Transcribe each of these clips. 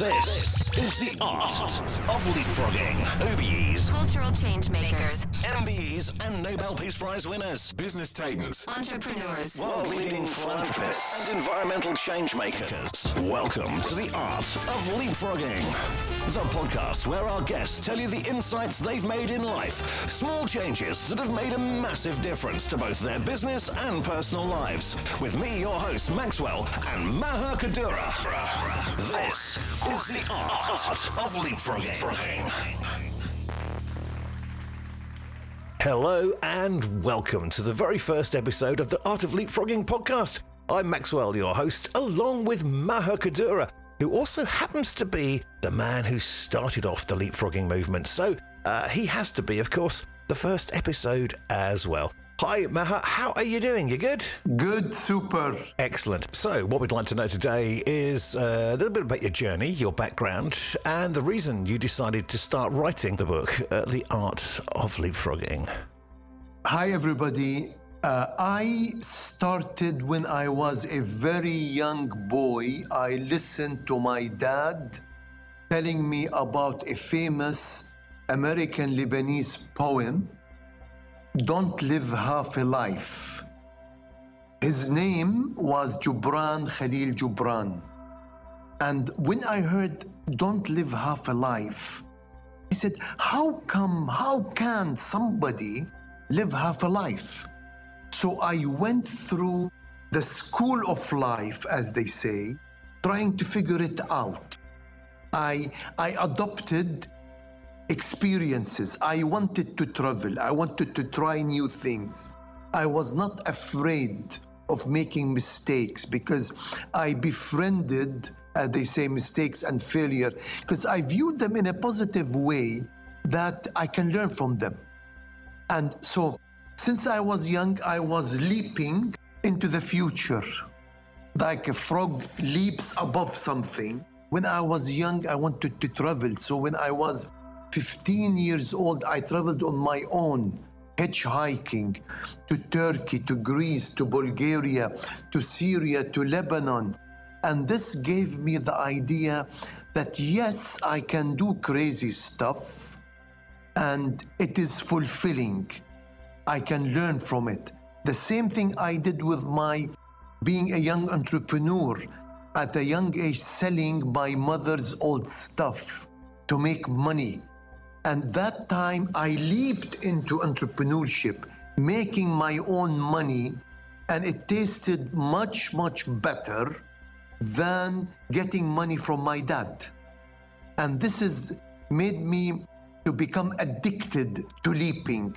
This is the art of leapfrogging. OBEs, Cultural change makers, MBEs, and Nobel Peace Prize winners. Business titans. entrepreneurs, World-leading philanthropists and environmental change makers. Welcome to the art of leapfrogging. The podcast where our guests tell you the insights they've made in life. Small changes that have made a massive difference to both their business and personal lives. With me, your host, Maxwell, and Maher Kaddoura. This is the art of leapfrogging. Hello and welcome to the very first episode of the Art of Leapfrogging podcast. I'm Maxwell, your host, along with Maher Kaddoura, who also happens to be the man who started off the leapfrogging movement. So uh, he has to be, of course, the first episode as well. Hi, Maher, how are you doing? You good? Good, super. Excellent. So, what we'd like to know today is uh, a little bit about your journey, your background, and the reason you decided to start writing the book, uh, The Art of Leapfrogging. Hi, everybody. Uh, I started when I was a very young boy. I listened to my dad telling me about a famous American Lebanese poem, Don't Live Half a Life. His name was Jubran Khalil Jubran. And when I heard Don't Live Half a Life, I said, How come, how can somebody live half a life? So I went through the school of life, as they say, trying to figure it out. I, I adopted experiences. I wanted to travel. I wanted to try new things. I was not afraid of making mistakes because I befriended, as they say, mistakes and failure because I viewed them in a positive way that I can learn from them. And so, since I was young, I was leaping into the future. Like a frog leaps above something. When I was young, I wanted to travel. So, when I was 15 years old, I traveled on my own, hitchhiking to Turkey, to Greece, to Bulgaria, to Syria, to Lebanon. And this gave me the idea that yes, I can do crazy stuff and it is fulfilling. I can learn from it. The same thing I did with my being a young entrepreneur at a young age, selling my mother's old stuff to make money. And that time I leaped into entrepreneurship, making my own money, and it tasted much, much better than getting money from my dad. And this has made me to become addicted to leaping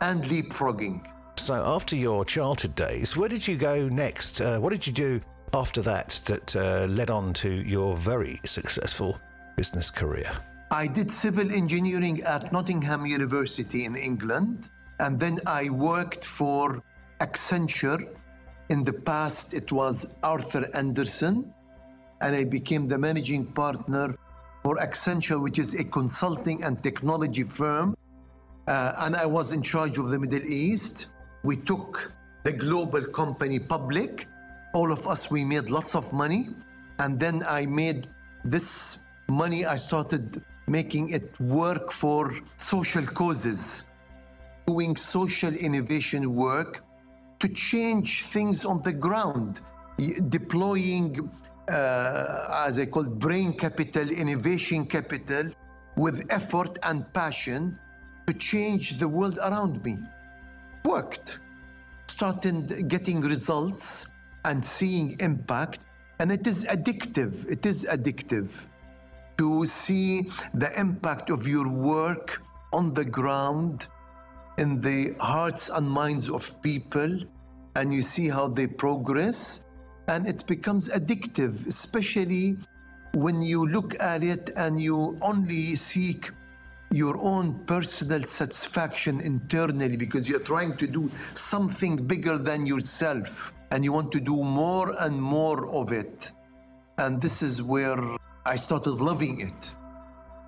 and leapfrogging. So, after your childhood days, where did you go next? Uh, what did you do after that that uh, led on to your very successful business career? I did civil engineering at Nottingham University in England, and then I worked for Accenture. In the past, it was Arthur Andersen, and I became the managing partner for Accenture, which is a consulting and technology firm. Uh, and I was in charge of the Middle East. We took the global company public. All of us, we made lots of money. And then I made this money, I started making it work for social causes, doing social innovation work to change things on the ground, deploying, uh, as I call it, brain capital, innovation capital, with effort and passion to change the world around me. Worked. Started getting results and seeing impact, and it is addictive. It is addictive to see the impact of your work on the ground in the hearts and minds of people and you see how they progress and it becomes addictive especially when you look at it and you only seek your own personal satisfaction internally because you're trying to do something bigger than yourself and you want to do more and more of it. And this is where I started loving it.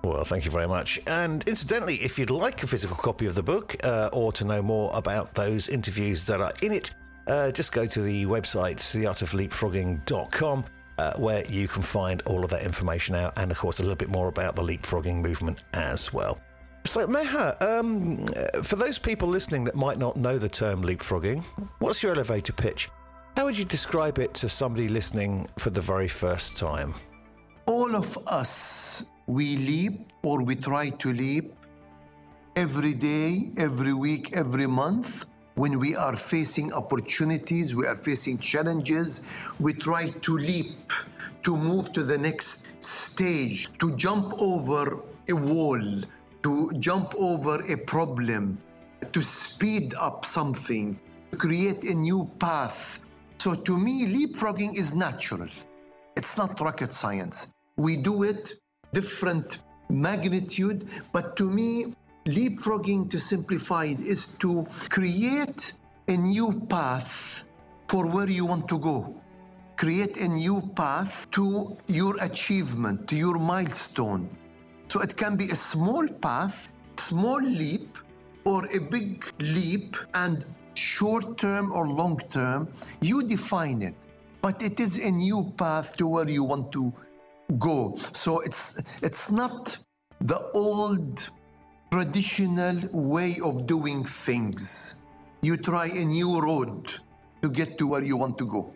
Well, thank you very much. And incidentally, if you'd like a physical copy of the book uh, or to know more about those interviews that are in it, uh, just go to the website, theartofleapfrogging.com, uh, where you can find all of that information out, and of course, a little bit more about the leapfrogging movement as well. So, Maher, um, for those people listening that might not know the term leapfrogging, what's your elevator pitch? How would you describe it to somebody listening for the very first time? All of us, we leap or we try to leap every day, every week, every month. When we are facing opportunities, we are facing challenges, we try to leap, to move to the next stage, to jump over a wall, to jump over a problem, to speed up something, to create a new path. So to me, leapfrogging is natural. It's not rocket science. We do it different magnitude, but to me, leapfrogging to simplify is to create a new path for where you want to go. Create a new path to your achievement, to your milestone. So it can be a small path, small leap, or a big leap, and short term or long term, you define it. But it is a new path to where you want to go. So it's it's not the old traditional way of doing things. You try a new road to get to where you want to go.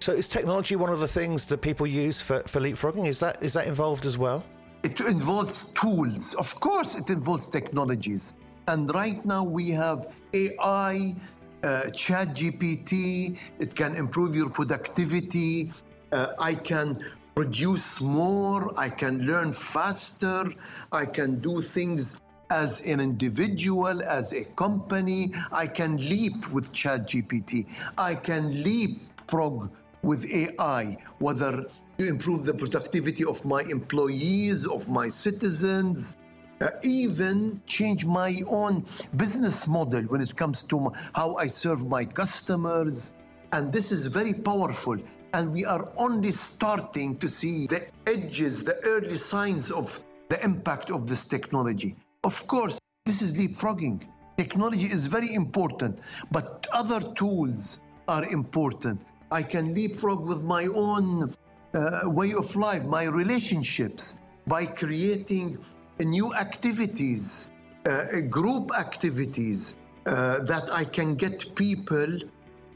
So, is technology one of the things that people use for, for leapfrogging? Is that is that involved as well? It involves tools. Of course, it involves technologies. And right now we have AI, uh, Chat GPT. It can improve your productivity. Uh, I can produce more. I can learn faster. I can do things as an individual, as a company. I can leap with Chat GPT. I can leapfrog with AI, whether to improve the productivity of my employees, of my citizens, uh, even change my own business model when it comes to how I serve my customers. And this is very powerful. And we are only starting to see the edges, the early signs of the impact of this technology. Of course, this is leapfrogging. Technology is very important, but other tools are important. I can leapfrog with my own uh, way of life, my relationships, by creating new activities, uh, group activities uh, that I can get people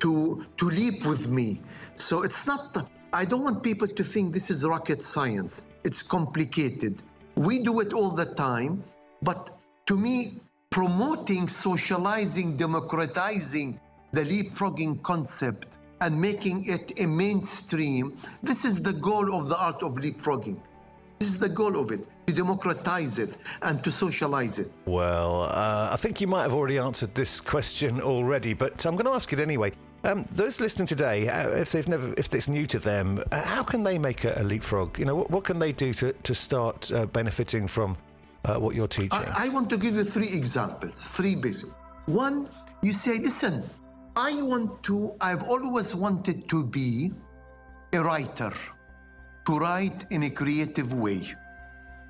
to, to leap with me. So it's not, I don't want people to think this is rocket science. It's complicated. We do it all the time, but to me, promoting, socializing, democratizing the leapfrogging concept and making it a mainstream, this is the goal of the art of leapfrogging. This is the goal of it to democratize it and to socialize it. Well, uh, I think you might have already answered this question already, but I'm going to ask it anyway. Um, those listening today, uh, if they've never, if it's new to them, uh, how can they make a, a leapfrog? You know, what, what, can they do to, to start uh, benefiting from uh, what you're teaching? I, I want to give you three examples, three basic. One, you say, listen, I want to, I've always wanted to be a writer, to write in a creative way.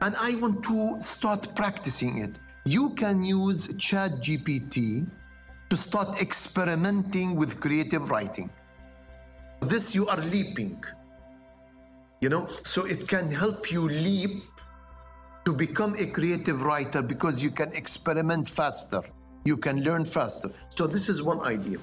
And I want to start practicing it. You can use Chat GPT to start experimenting with creative writing. This you are leaping. You know, so it can help you leap to become a creative writer because you can experiment faster. You can learn faster. So this is one idea.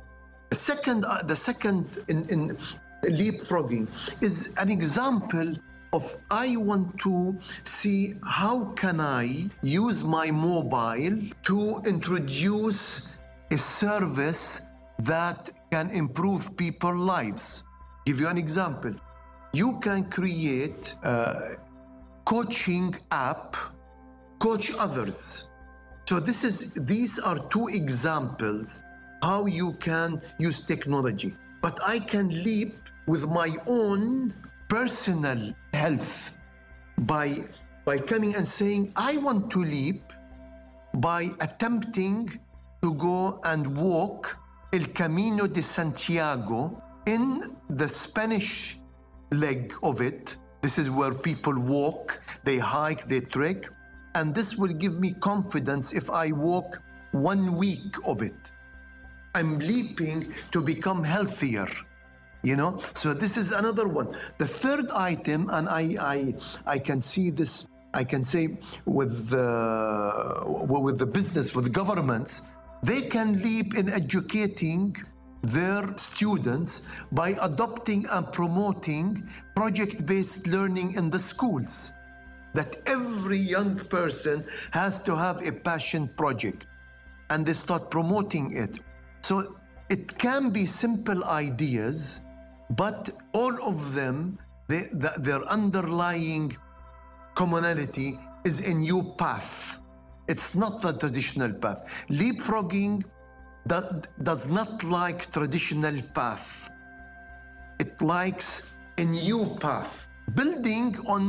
The second, uh, the second in, in leapfrogging is an example of I want to see how can I use my mobile to introduce a service that can improve people's lives. Give you an example. You can create a coaching app, coach others. So this is these are two examples how you can use technology. But I can leap with my own personal health by by coming and saying I want to leap by attempting to go and walk El Camino de Santiago in the Spanish leg of it. This is where people walk, they hike, they trek. And this will give me confidence if I walk one week of it. I'm leaping to become healthier. You know, so this is another one. The third item, and I, I, I can see this. I can say with the with the business, with the governments, they can leap in educating their students by adopting and promoting project-based learning in the schools. That every young person has to have a passion project, and they start promoting it. So it can be simple ideas but all of them, they, the, their underlying commonality is a new path. It's not the traditional path. Leapfrogging does not like traditional path. It likes a new path, building on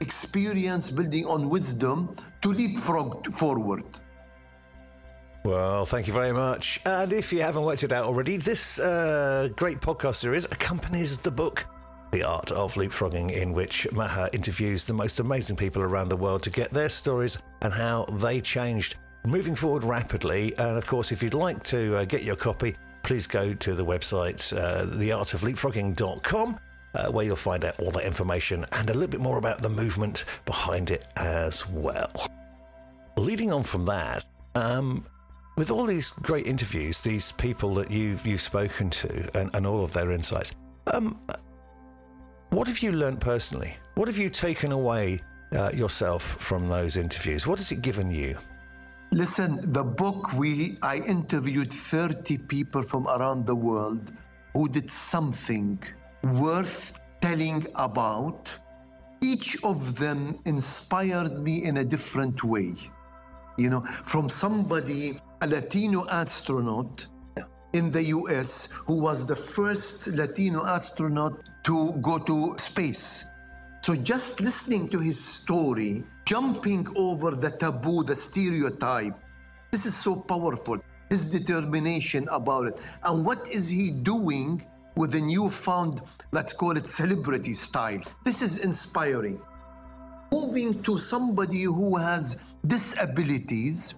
experience, building on wisdom to leapfrog forward. Well, thank you very much. And if you haven't worked it out already, this uh, great podcast series accompanies the book, The Art of Leapfrogging, in which Maher interviews the most amazing people around the world to get their stories and how they changed, moving forward rapidly. And of course, if you'd like to uh, get your copy, please go to the website, uh, theartofleapfrogging.com. Uh, where you'll find out all that information and a little bit more about the movement behind it as well. Leading on from that, um, with all these great interviews, these people that you've you've spoken to, and, and all of their insights, um, what have you learned personally? What have you taken away uh, yourself from those interviews? What has it given you? Listen, the book we I interviewed 30 people from around the world who did something worth telling about. Each of them inspired me in a different way. You know, from somebody a Latino astronaut in the US who was the first Latino astronaut to go to space. So just listening to his story, jumping over the taboo, the stereotype, this is so powerful. His determination about it. And what is he doing with the newfound, let's call it celebrity style? This is inspiring. Moving to somebody who has disabilities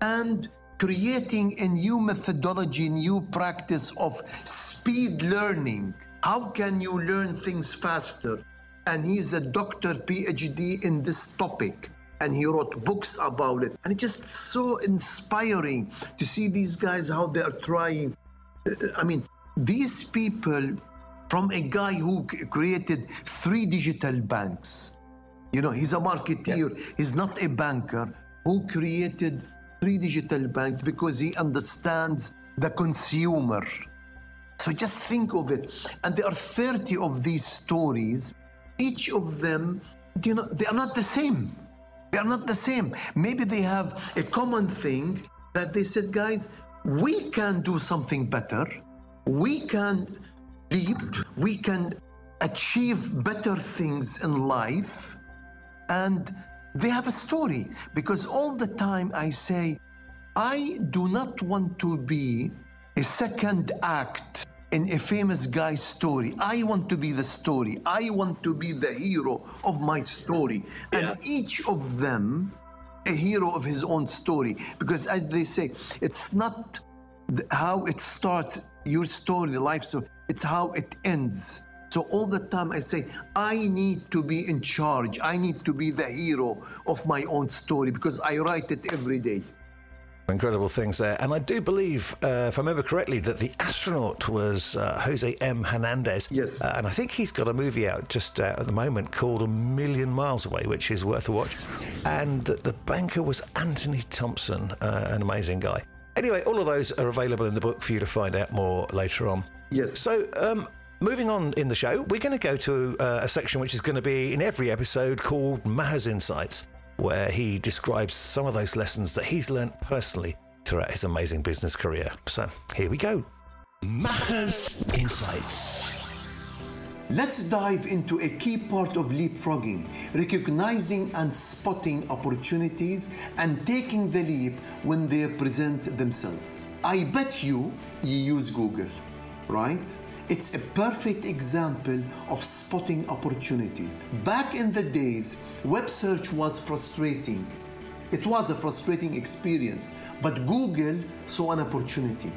and creating a new methodology, new practice of speed learning. How can you learn things faster? And he's a doctor, PhD in this topic. And he wrote books about it. And it's just so inspiring to see these guys, how they are trying. I mean, these people, from a guy who created three digital banks, you know, he's a marketeer, yeah. he's not a banker, who created three digital banks because he understands the consumer. So just think of it. And there are 30 of these stories. Each of them, you know, they are not the same. They are not the same. Maybe they have a common thing that they said, guys, we can do something better. We can leap. We can achieve better things in life. And they have a story because all the time I say, I do not want to be a second act in a famous guy's story. I want to be the story. I want to be the hero of my story. Yeah. And each of them a hero of his own story. Because as they say, it's not how it starts, your story, the life story, it's how it ends. So all the time I say, I need to be in charge. I need to be the hero of my own story because I write it every day. Incredible things there. And I do believe, uh, if I remember correctly, that the astronaut was uh, Jose M. Hernandez. Yes. Uh, and I think he's got a movie out just uh, at the moment called A Million Miles Away, which is worth a watch. And the banker was Anthony Thomson, uh, an amazing guy. Anyway, all of those are available in the book for you to find out more later on. Yes. So, um, moving on in the show, we're going to go to uh, a section which is going to be in every episode called Maher's Insights, where he describes some of those lessons that he's learnt personally throughout his amazing business career. So here we go. Maher's Insights. Let's dive into a key part of leapfrogging, recognizing and spotting opportunities and taking the leap when they present themselves. I bet you you use Google, right? It's a perfect example of spotting opportunities. Back in the days, web search was frustrating. It was a frustrating experience, but Google saw an opportunity.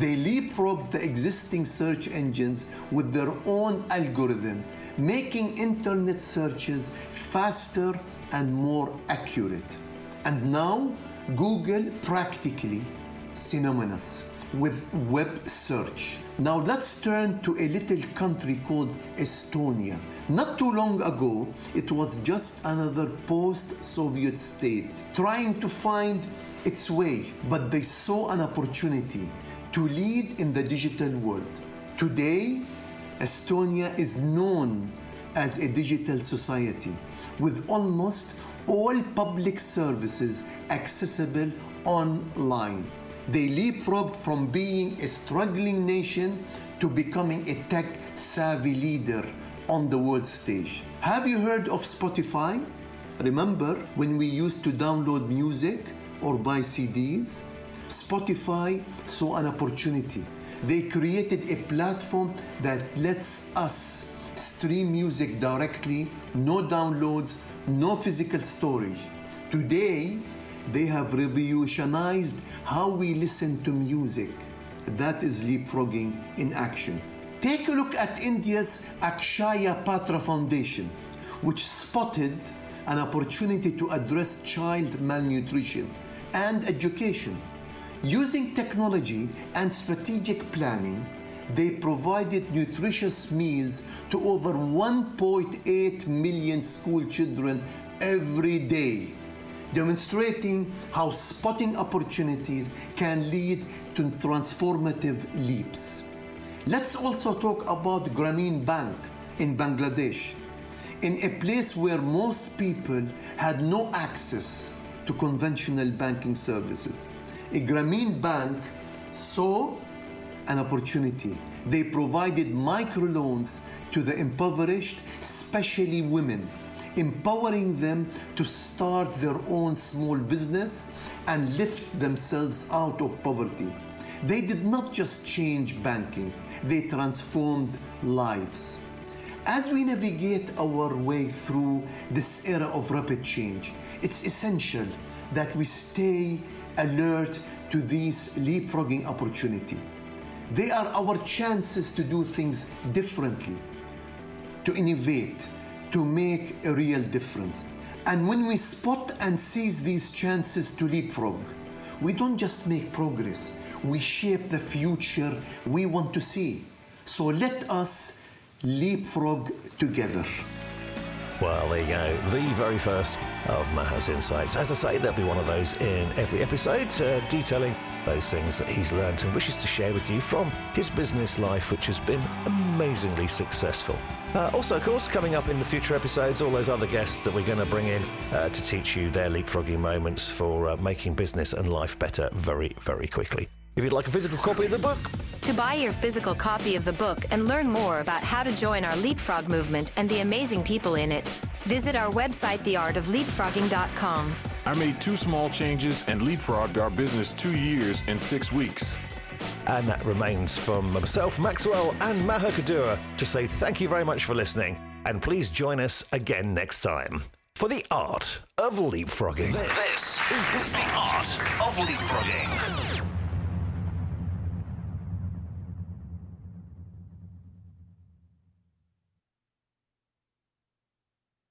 They leapfrogged the existing search engines with their own algorithm, making internet searches faster and more accurate. And now, Google practically synonymous with web search. Now let's turn to a little country called Estonia. Not too long ago, it was just another post Soviet state trying to find its way, but they saw an opportunity to lead in the digital world. Today, Estonia is known as a digital society with almost all public services accessible online. They leapfrogged from being a struggling nation to becoming a tech savvy leader on the world stage. Have you heard of Spotify? Remember when we used to download music or buy CDs? Spotify saw an opportunity. They created a platform that lets us stream music directly, no downloads, no physical storage. Today, they have revolutionized how we listen to music. That is leapfrogging in action. Take a look at India's Akshaya Patra Foundation, which spotted an opportunity to address child malnutrition and education. Using technology and strategic planning, they provided nutritious meals to over 1.8 million school children every day, demonstrating how spotting opportunities can lead to transformative leaps. Let's also talk about Grameen Bank in Bangladesh, in a place where most people had no access to conventional banking services. A Grameen Bank saw an opportunity. They provided microloans to the impoverished, especially women, empowering them to start their own small business and lift themselves out of poverty. They did not just change banking, they transformed lives. As we navigate our way through this era of rapid change, it's essential that we stay alert to these leapfrogging opportunity. They are our chances to do things differently, to innovate, to make a real difference. And when we spot and seize these chances to leapfrog, we don't just make progress, we shape the future we want to see. So let us leapfrog together. Well, there you go. The very first of Maher's Insights. As I say, there'll be one of those in every episode, uh, detailing those things that he's learned and wishes to share with you from his business life, which has been amazingly successful. Uh, also, of course, coming up in the future episodes, all those other guests that we're going to bring in uh, to teach you their leapfrogging moments for uh, making business and life better very, very quickly. If you'd like a physical copy of the book, To buy your physical copy of the book and learn more about how to join our Leapfrog movement and the amazing people in it, visit our website, theartofleapfrogging.com. I made two small changes and leapfrogged our business two years and six weeks. And that remains from myself, Maxwell, and Maher Kaddoura to say thank you very much for listening. And please join us again next time for the art of leapfrogging. This is the art of leapfrogging.